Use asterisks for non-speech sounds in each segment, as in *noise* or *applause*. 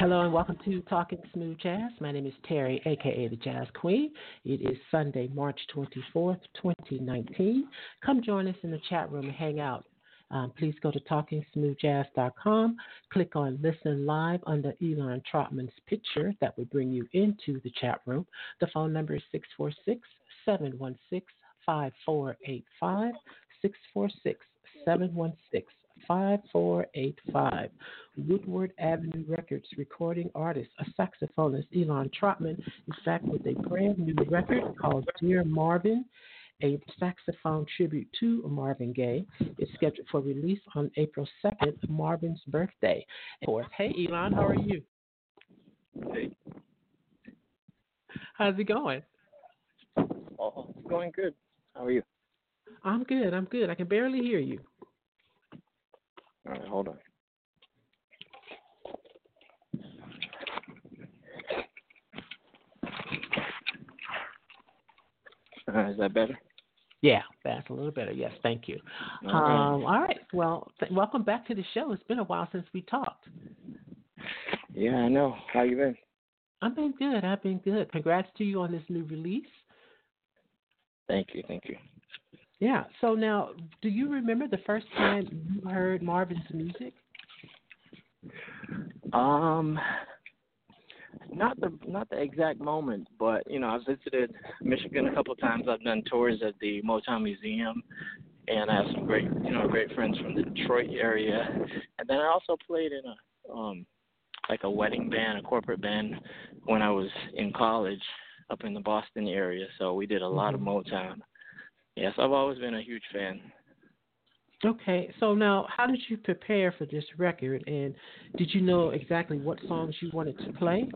Hello and welcome to Talking Smooth Jazz. My name is Terry, aka the Jazz Queen. It is Sunday, March 24th, 2019. Come join us in the chat room and hang out. Um, please go to talkingsmoothjazz.com, click on Listen Live under Elan Trotman's picture. That will bring you into the chat room. The phone number is 646 716 5485. 646 716 5485. Woodward Avenue Records recording artist, a saxophonist, Elan Trotman, in fact, with a brand new record called Dear Marvin, a saxophone tribute to Marvin Gaye. It's scheduled for release on April 2nd, Marvin's birthday. Hey, Elan, how are you? Hey. How's it going? Oh, it's going good. How are you? I'm good. I'm good. I can barely hear you. All right, hold on. Uh, is that better? Yeah, that's a little better. Yes, thank you. All Um, all right. Well, th- welcome back to the show. It's been a while since we talked. Yeah, I know. How you been? I've been good. I've been good. Congrats to you on this new release. Thank you, thank you. Yeah. So now, do you remember the first time you heard Marvin's music? Um, not the not the exact moment, but you know, I've visited Michigan a couple of times. I've done tours at the Motown Museum, and I have some great you know great friends from the Detroit area. And then I also played in a um like a wedding band, a corporate band, when I was in college up in the Boston area. So we did a lot of Motown. Yes, I've always been a huge fan. Okay. So now, how did you prepare for this record, and did you know exactly what songs you wanted to play?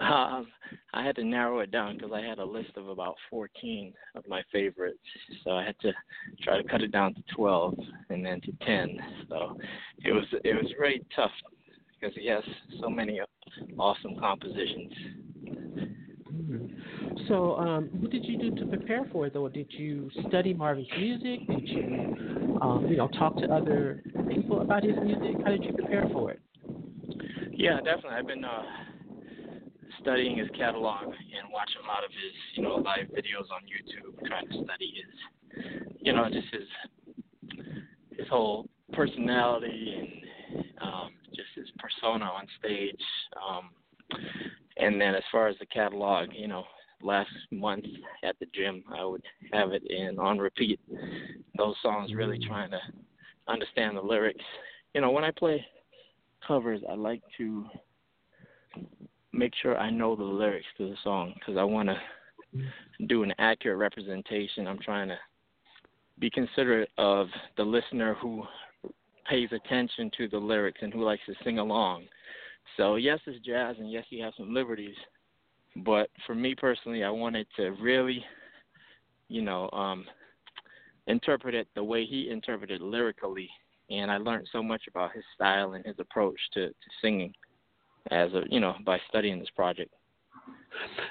Um, I had to narrow it down because I had a list of about 14 of my favorites. So I had to try to cut it down to 12 and then to 10. So it was it was very tough because he has so many awesome compositions. So, um, what did you do to prepare for it, though? Did you study Marvin's music? Did you, um, you know, talk to other people about his music? How did you prepare for it? Yeah, definitely. I've been uh, studying his catalog and watching a lot of his, you know, live videos on YouTube, trying to study his, you know, just his his whole personality and um, just his persona on stage. Um, and then as far as the catalog, you know, last month at the gym, I would have it in on repeat. Those songs, really mm. trying to understand the lyrics. You know, when I play covers, I like to make sure I know the lyrics to the song because I want to do an accurate representation. I'm trying to be considerate of the listener who pays attention to the lyrics and who likes to sing along. So yes, it's jazz, and yes, you have some liberties. But for me personally, I wanted to really, you know, um, interpret it the way he interpreted lyrically, and I learned so much about his style and his approach to, to singing, as a you know, by studying this project.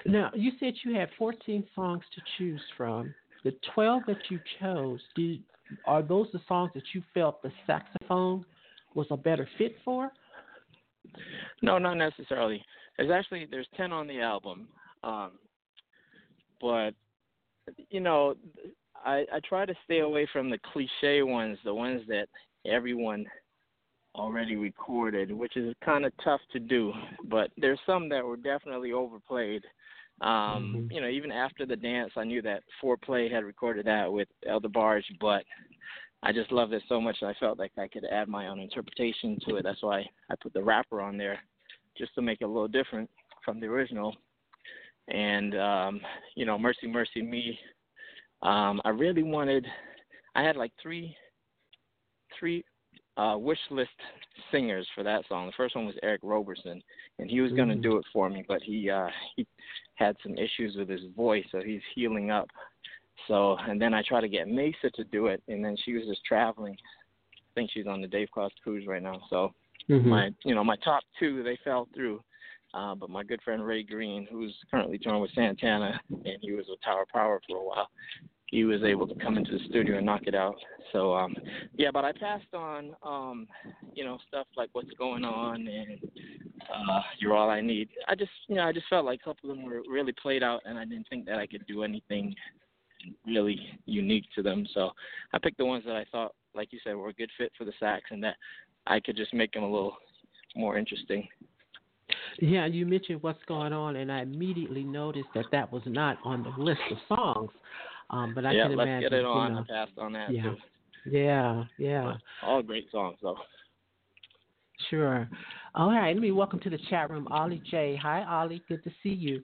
Now, you said you had 14 songs to choose from. The 12 that you chose, did, are those the songs that you felt the saxophone was a better fit for? No, not necessarily. There's actually there's ten on the album, um, but you know, I I try to stay away from the cliche ones, the ones that everyone already recorded, which is kind of tough to do. But there's some that were definitely overplayed. Um, You know, even after the dance, I knew that Fourplay had recorded that with El DeBarge, but I just loved it so much I felt like I could add my own interpretation to it. That's why I put the rapper on there, just to make it a little different from the original. And um, you know, Mercy Mercy Me, um, I really wanted. I had like three, three uh, wish list singers for that song. The first one was Eric Roberson, and he was going to Mm. do it for me, but he uh, he had some issues with his voice, so he's healing up. So, and then I tried to get Maysa to do it, and then she was just traveling. I think she's on the Dave Koz cruise right now. So Mhm. my, you know, my top two they fell through. Uh, but my good friend Ray Greene, who's currently touring with Santana, and he was with Tower Power for a while, he was able to come into the studio and knock it out. So um yeah, but I passed on um, you know, stuff like what's going on and uh You're All I Need. I just you know, I just felt like a couple of them were really played out and I didn't think that I could do anything really unique to them. So I picked the ones that I thought, like you said, were a good fit for the sax and that I could just make them a little more interesting. Yeah, you mentioned what's going on, and I immediately noticed that that was not on the list of songs. Um, but I yeah, can let's imagine. get it you on. know, I passed on that Yeah. too. yeah, yeah, all great songs though. sure. All right, let me welcome to the chat room, Ollie J. Hi, Ollie. Good to see you.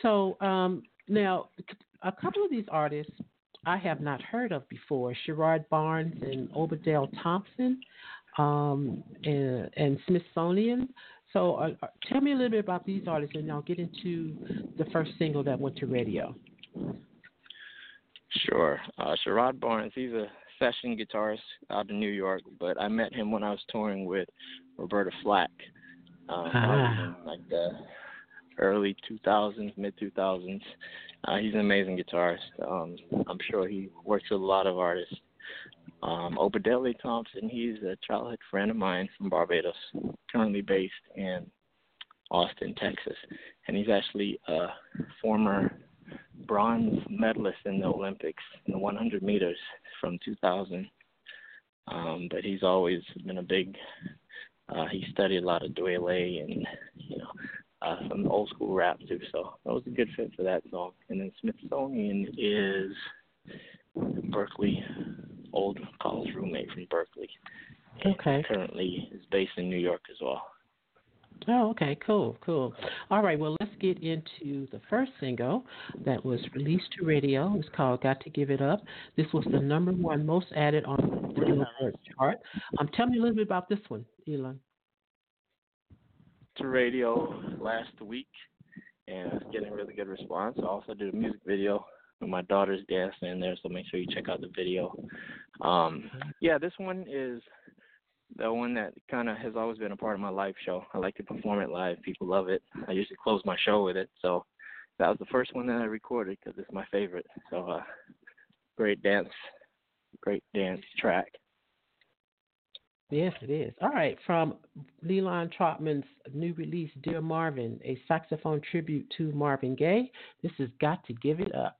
So um, now, a couple of these artists I have not heard of before: Sherrod Barnes and Obadele Thompson, um, and, and Smithsonian. So, uh, uh, tell me a little bit about these artists, and I'll get into the first single that went to radio. Sure. Uh Sherrod Barnes, he's a session guitarist out of New York, but I met him when I was touring with Roberta Flack. Um, Ah. like the early 2000s, mid 2000s. Uh, he's an amazing guitarist. Um, I'm sure he works with a lot of artists. Um, Obadele Thompson, he's a childhood friend of mine from Barbados, currently based in Austin, Texas, and he's actually a former bronze medalist in the Olympics in the 100 meters from 2000. Um, but he's always been a big. Uh, he studied a lot of Dwele and you know uh, some old school rap too. So that was a good fit for that song. And then Smithsonian is Berklee, old college roommate from Berklee. and Okay. Currently is based in New York as well. Oh, okay, cool, cool. All right, well, let's get into the first single that was released to radio. It's called "Got to Give It Up." This was the number one most added on the Billboard chart. Um, tell me a little bit about this one, Elan. to radio last week, and it's getting really good response. I also did a music video with my daughter's dancing in there, so make sure you check out the video. Um, yeah, this one is the one that kind of has always been a part of my live show. I like to perform it live. People love it. I usually close my show with it, so that was the first one that I recorded because it's my favorite. So, uh, great dance, great dance track. Yes, it is. All right, from Leland Trotman's new release, "Dear Marvin," a saxophone tribute to Marvin Gaye. This has got to give it up.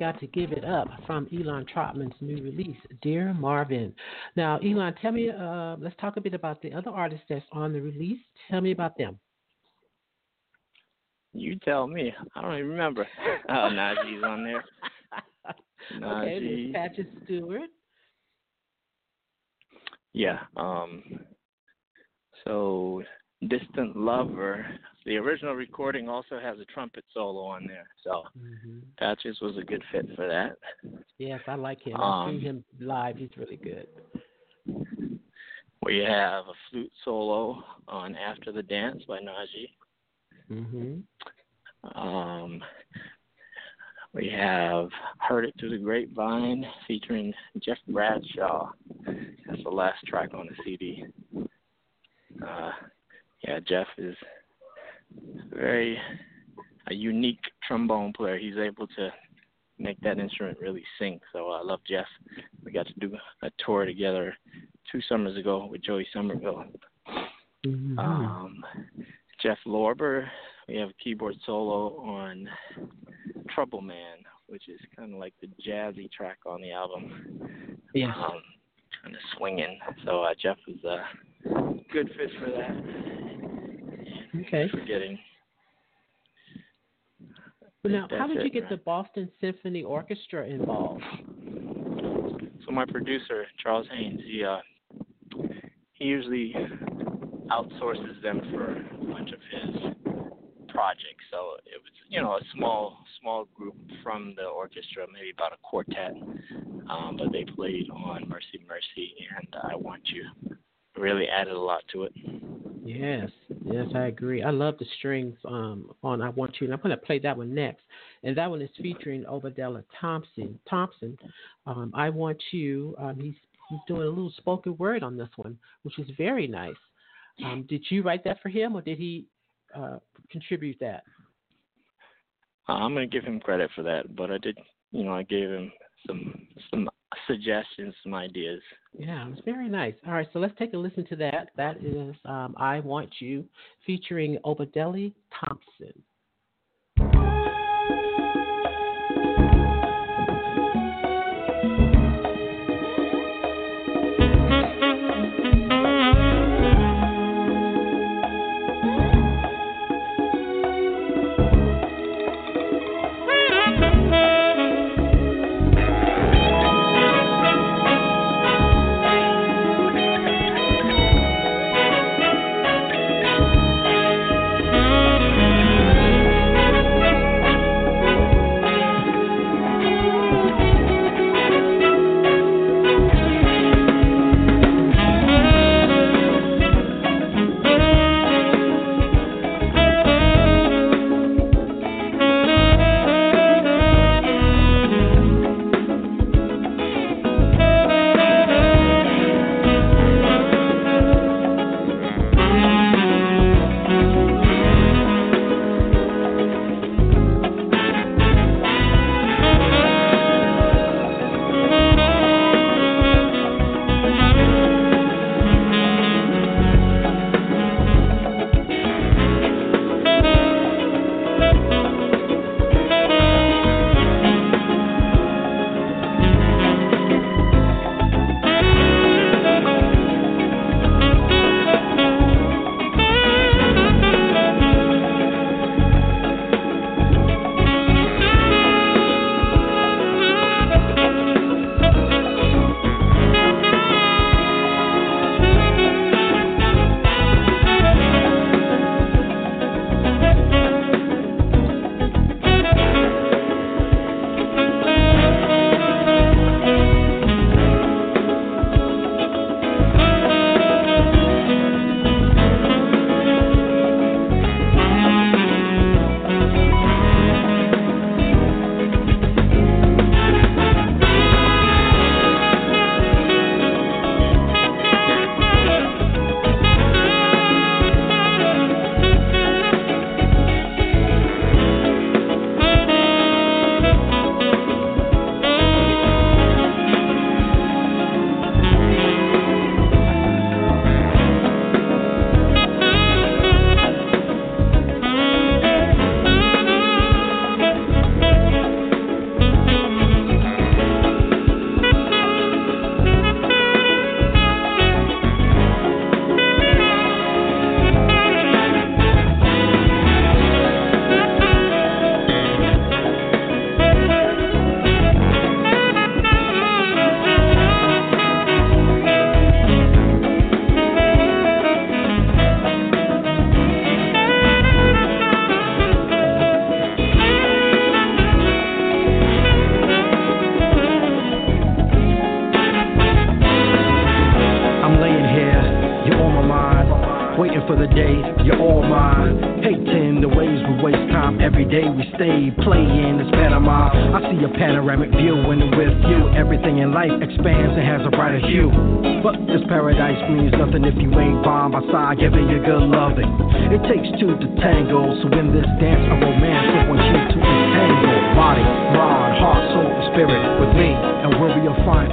got to give it up from Elan Trotman's new release, Dear Marvin. Now, Elan, tell me, uh, let's talk a bit about the other artists that's on the release. Tell me about them. You tell me. I don't even remember. *laughs* Oh, Najee's on there. *laughs* Najee. Okay, Patches Stewart. Yeah. Um. So, Distant Lover. The original recording also has a trumpet solo on there, so mm-hmm. Patches was a good fit for that. Yes, I like him. I've seen um, him live. He's really good. We have a flute solo on After the Dance by Najee. Mm-hmm. Um, we have Heard It Through the Grapevine featuring Jeff Bradshaw. That's the last track on the CD. Uh, yeah, Jeff is very a unique trombone player. He's able to make that instrument really sing. So I love Jeff. We got to do a tour together two summers ago with Joey Sommerville. Mm-hmm. Um, Jeff Lorber, we have a keyboard solo on Trouble Man, which is kind of like the jazzy track on the album. Yeah. Um, kind of swinging. So uh, Jeff is a good fit for that. Okay. Forgetting. But now, how did you get the Boston Symphony Orchestra involved? So my producer Charles Haynes, he uh, he usually outsources them for a bunch of his projects. So it was, you know, a small small group from the orchestra, maybe about a quartet. Um, but they played on Mercy Mercy and I Want You. Really added a lot to it. Yes, yes, I agree. I love the strings um, on "I Want You," and I'm going to play that one next. And that one is featuring Obadele Thompson. Thompson, um, "I Want You." Um, he's he's doing a little spoken word on this one, which is very nice. Um, did you write that for him, or did he uh, contribute that? Uh, I'm going to give him credit for that, but I did, you know, I gave him some some suggestions, some ideas. Yeah, it's very nice. All right, so let's take a listen to that. That is um, "I Want You" featuring Obadele Thompson.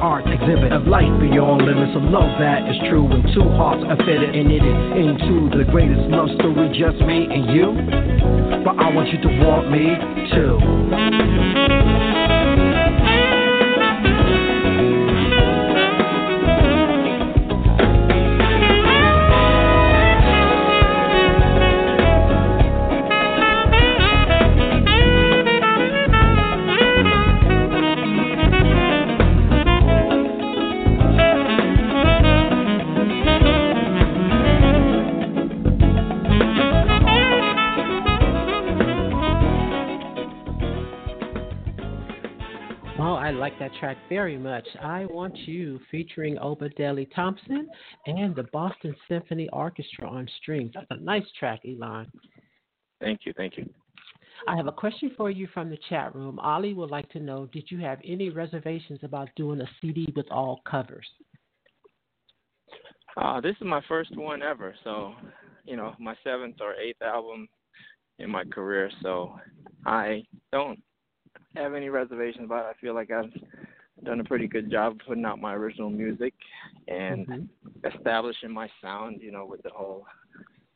Art exhibit of life beyond limits of love that is true when two hearts are fitted and knitted into the greatest love story, just me and you. But I want you to want me too. Very much. I Want You featuring Obadele Thompson and the Boston Symphony Orchestra on strings. That's a nice track, Elan. Thank you, thank you. I have a question for you from the chat room. Ali would like to know Did you have any reservations about doing a CD with all covers? Uh, this is my first one ever, so, you know, my seventh or eighth album in my career, so I don't have any reservations about it. I feel like I've done a pretty good job putting out my original music and mm-hmm. establishing my sound, you know, with the whole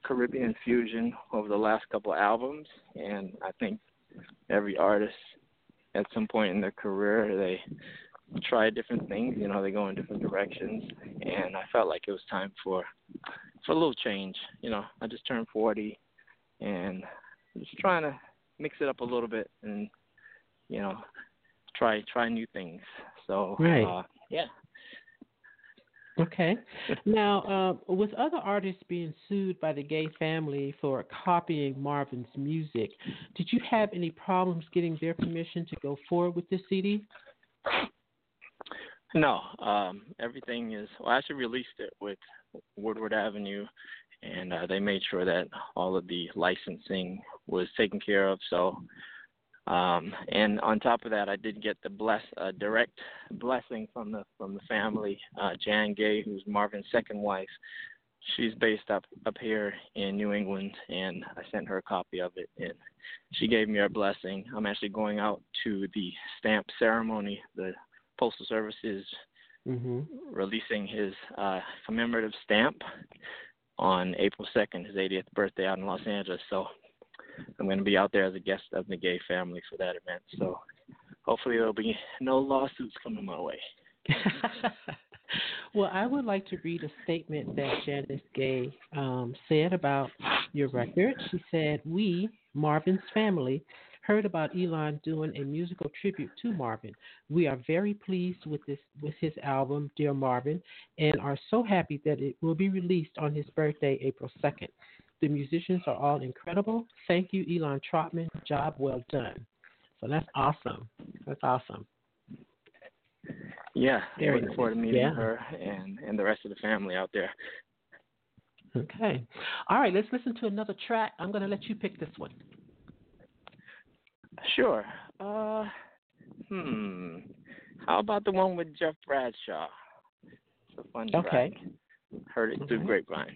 Caribbean fusion over the last couple of albums. And I think every artist at some point in their career they try different things, you know, they go in different directions and I felt like it was time for for a little change. You know, I just turned forty and just trying to mix it up a little bit and you know, try try new things. So right. Uh, yeah. Okay. *laughs* Now, uh, with other artists being sued by the Gaye family for copying Marvin's music, did you have any problems getting their permission to go forward with this CD? No. Um, everything is. Well, I actually released it with Woodward Avenue, and uh, they made sure that all of the licensing was taken care of. So um, and on top of that, I did get the bless uh, direct blessing from the from the family. Uh, Jan Gaye, who's Marvin's second wife, she's based up up here in New England, and I sent her a copy of it, and she gave me her blessing. I'm actually going out to the stamp ceremony. The Postal Service is mm-hmm. releasing his uh, commemorative stamp on April 2nd, his 80th birthday out in Los Angeles. So I'm going to be out there as a guest of the Gaye family for that event. So hopefully there'll be no lawsuits coming my way. *laughs* well, I would like to read a statement that Janis Gaye um, said about your record. She said, We, Marvin's family, heard about Elan doing a musical tribute to Marvin. We are very pleased with this with his album, Dear Marvin, and are so happy that it will be released on his birthday, April 2nd. The musicians are all incredible. Thank you, Elan Trotman. Job well done. So that's awesome. That's awesome. Yeah, Very looking forward to meeting yeah. her and and the rest of the family out there. Okay. All right, let's listen to another track. I'm going to let you pick this one. Sure. Uh, hmm. How about the one with Jeff Bradshaw? It's a fun okay. track. Heard it through mm-hmm. Grapevine.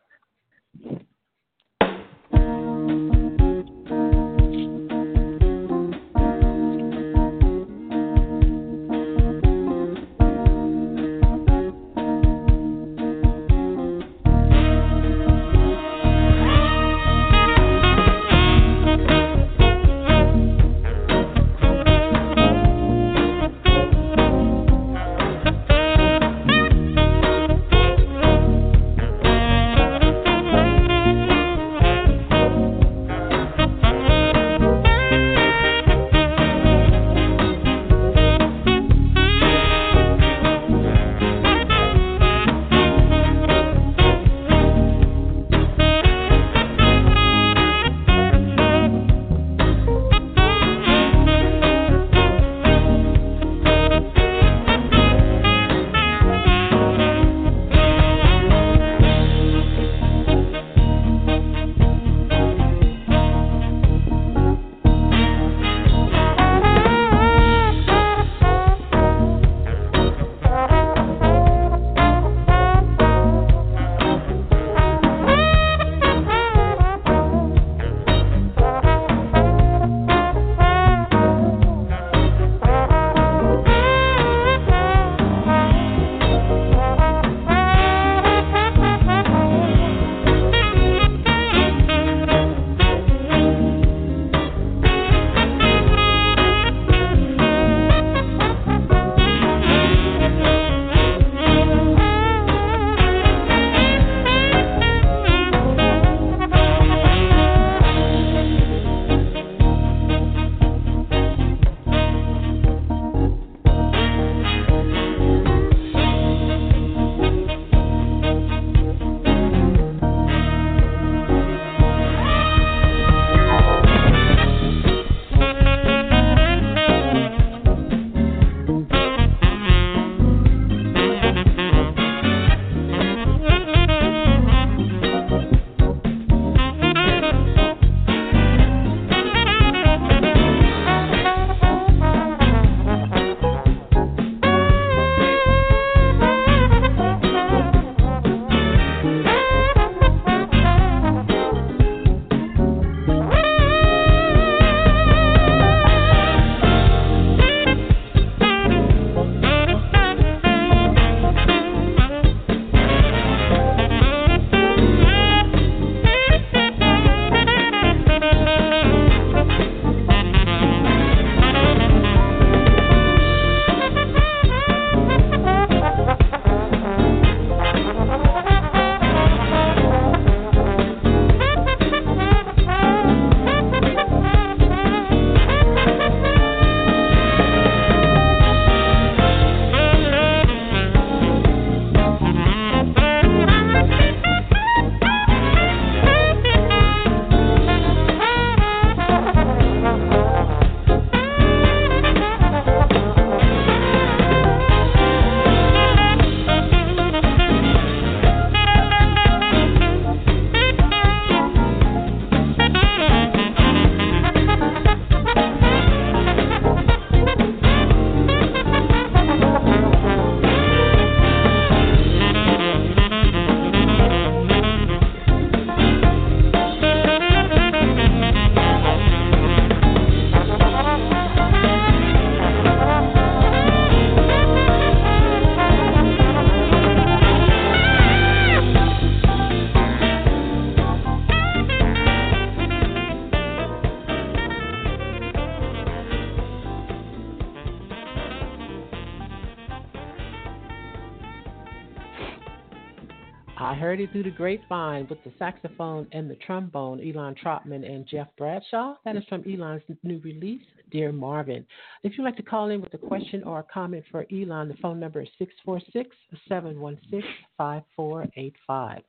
It through the grapevine with the saxophone and the trombone, Elan Trotman and Jeff Bradshaw. That is from Elan's new release, Dear Marvin. If you'd like to call in with a question or a comment for Elan, the phone number is 646 716 5485.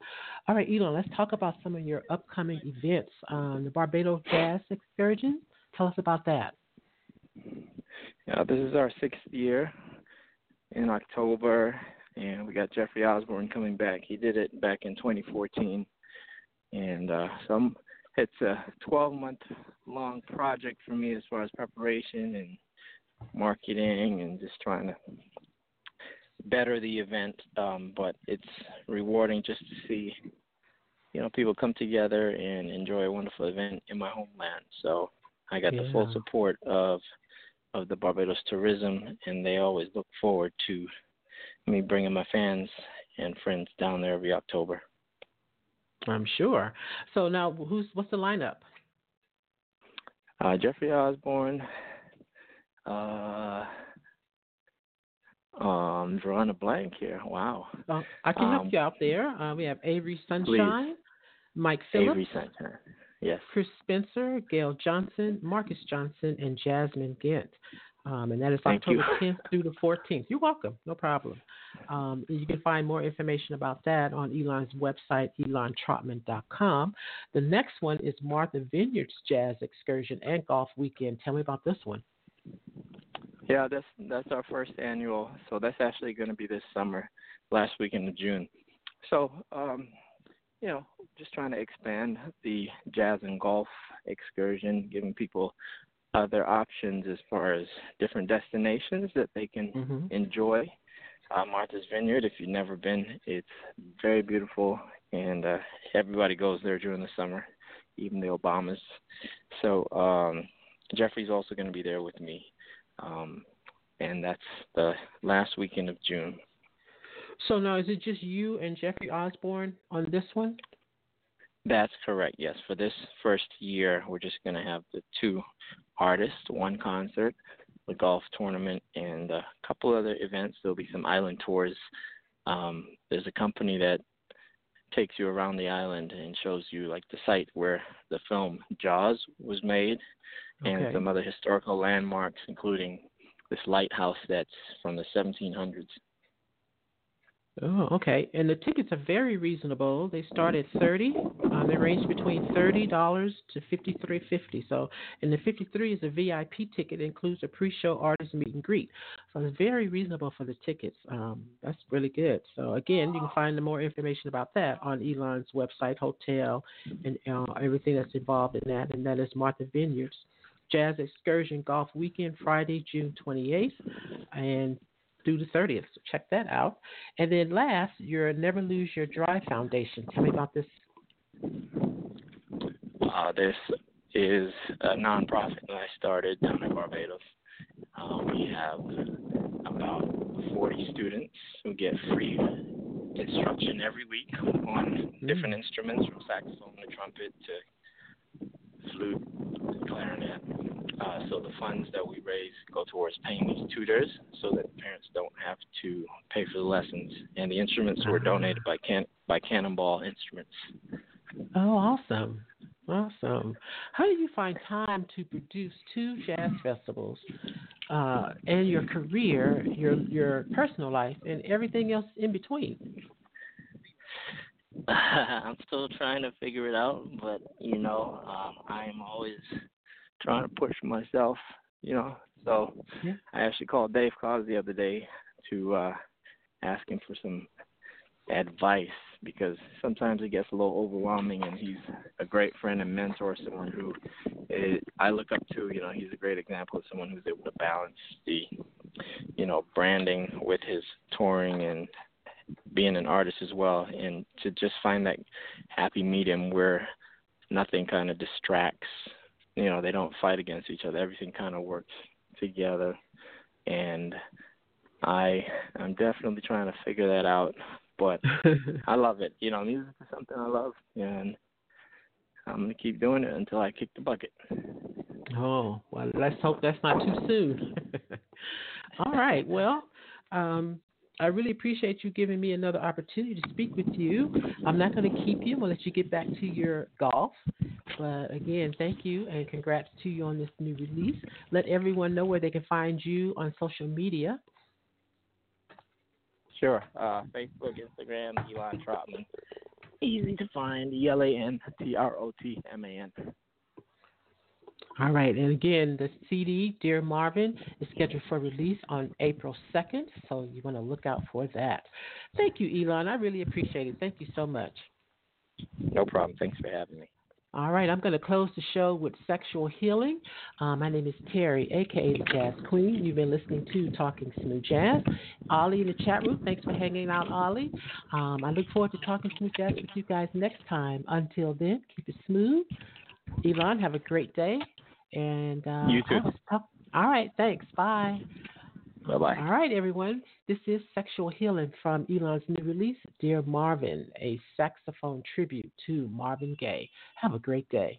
All right, Elan, let's talk about some of your upcoming events. Um, the Barbados Jazz Excursion. Tell us about that. Yeah, this is our sixth year in October, and we got Jeffrey Osborne coming back. He did it back in 2014, and uh, so I'm, it's a 12 month long project for me as far as preparation and marketing and just trying to better the event. Um, but it's rewarding just to see, you know, people come together and enjoy a wonderful event in my homeland. So I got yeah. the full support of of the Barbados Tourism, and they always look forward to me bringing my fans and friends down there every October. I'm sure. So now, who's what's the lineup? Uh, Jeffrey Osborne. Uh, um, drawing a blank here. Wow. Uh, I can um, help you out there. Uh, we have Avery Sunshine, please. Mike Phillips, Avery Sunshine. Yes. Chris Spencer, Gail Jhonson, Marcus Johnson, and Jazmin Ghent. Um, and that is Thank October you. 10th through the 14th. You're welcome. No problem. Um, you can find more information about that on Elan's website, elantrotman.com. The next one is Martha Vineyard's Jazz Excursion and Golf Weekend. Tell me about this one. Yeah, that's that's our first annual. So that's actually going to be this summer, last weekend of June. So, um, you know, just trying to expand the jazz and golf excursion, giving people other options as far as different destinations that they can Mm-hmm. enjoy. Uh, Martha's Vineyard, if you've never been, it's very beautiful, and uh, everybody goes there during the summer, even the Obamas. So um, Jeffrey's also going to be there with me, um, and that's the last weekend of June. So now, is it just you and Jeffrey Osborne on this one? That's correct. Yes, for this first year, we're just going to have the two artists, one concert, the golf tournament, and a couple other events. There'll be some island tours. Um, there's a company that takes you around the island and shows you like the site where the film Jaws was made, and some other historical landmarks, including this lighthouse that's from the 1700s. Oh, okay. And the tickets are very reasonable. They start at thirty. Um, they range between thirty dollars to fifty three fifty. So, and the fifty three is a VIP ticket. It includes a pre show artist meet and greet. So it's very reasonable for the tickets. Um, that's really good. So again, you can find more information about that on Elan's website, hotel, and uh, everything that's involved in that. And that is Martha Vineyards. Jazz Excursion Golf Weekend, Friday, June 28th, and through the 30th. So check that out. And then last, your Never Lose Your Drive Foundation. Tell me about this. Uh, this is a nonprofit that I started down in Barbados. Uh, we have about 40 students who get free instruction every week on different instruments from saxophone to trumpet to flute, clarinet. Uh, so the funds that we raise go towards paying these tutors so that parents don't have to pay for the lessons. And the instruments were donated by Can- by Cannonball Instruments. Oh, awesome. Awesome. How do you find time to produce two jazz festivals uh, and your career, your your personal life, and everything else in between? *laughs* I'm still trying to figure it out, but you know, um, I'm always trying to push myself. You know, so Yeah. I actually called Dave Koz the other day to uh, ask him for some advice because sometimes it gets a little overwhelming, and he's a great friend and mentor, someone who I look up to. You know, he's a great example of someone who's able to balance the, you know, branding with his touring and being an artist as well, and to just find that happy medium where nothing kind of distracts. You know, they don't fight against each other. Everything kind of works together, and I I'm definitely trying to figure that out. But *laughs* I love it. You know, music is something I love, and I'm gonna keep doing it until I kick the bucket. Oh, well, let's hope that's not too soon. *laughs* All right. Well, um, I really appreciate you giving me another opportunity to speak with you. I'm not going to keep you. I'm going to let you get back to your golf. But again, thank you and congrats to you on this new release. Let everyone know where they can find you on social media. Sure. Uh, Facebook, Instagram, Elan Trotman. Easy to find. E L A N T R O T M A N. All right, and again, the CD, Dear Marvin, is scheduled for release on April 2nd, so you want to look out for that. Thank you, Elan. I really appreciate it. Thank you so much. No problem. Thanks for having me. All right, I'm going to close the show with sexual healing. Uh, my name is Terry, aka the Jazz Queen. You've been listening to Talking Smooth Jazz. Ollie in the chat room, thanks for hanging out, Ollie. Um, I look forward to talking smooth jazz with you guys next time. Until then, keep it smooth. Elan, have a great day. And uh, you too. All right, thanks. Bye. Bye bye. All right, everyone. This is Sexual Healing from Elan's new release, Dear Marvin, a saxophone tribute to Marvin Gaye. Have a great day.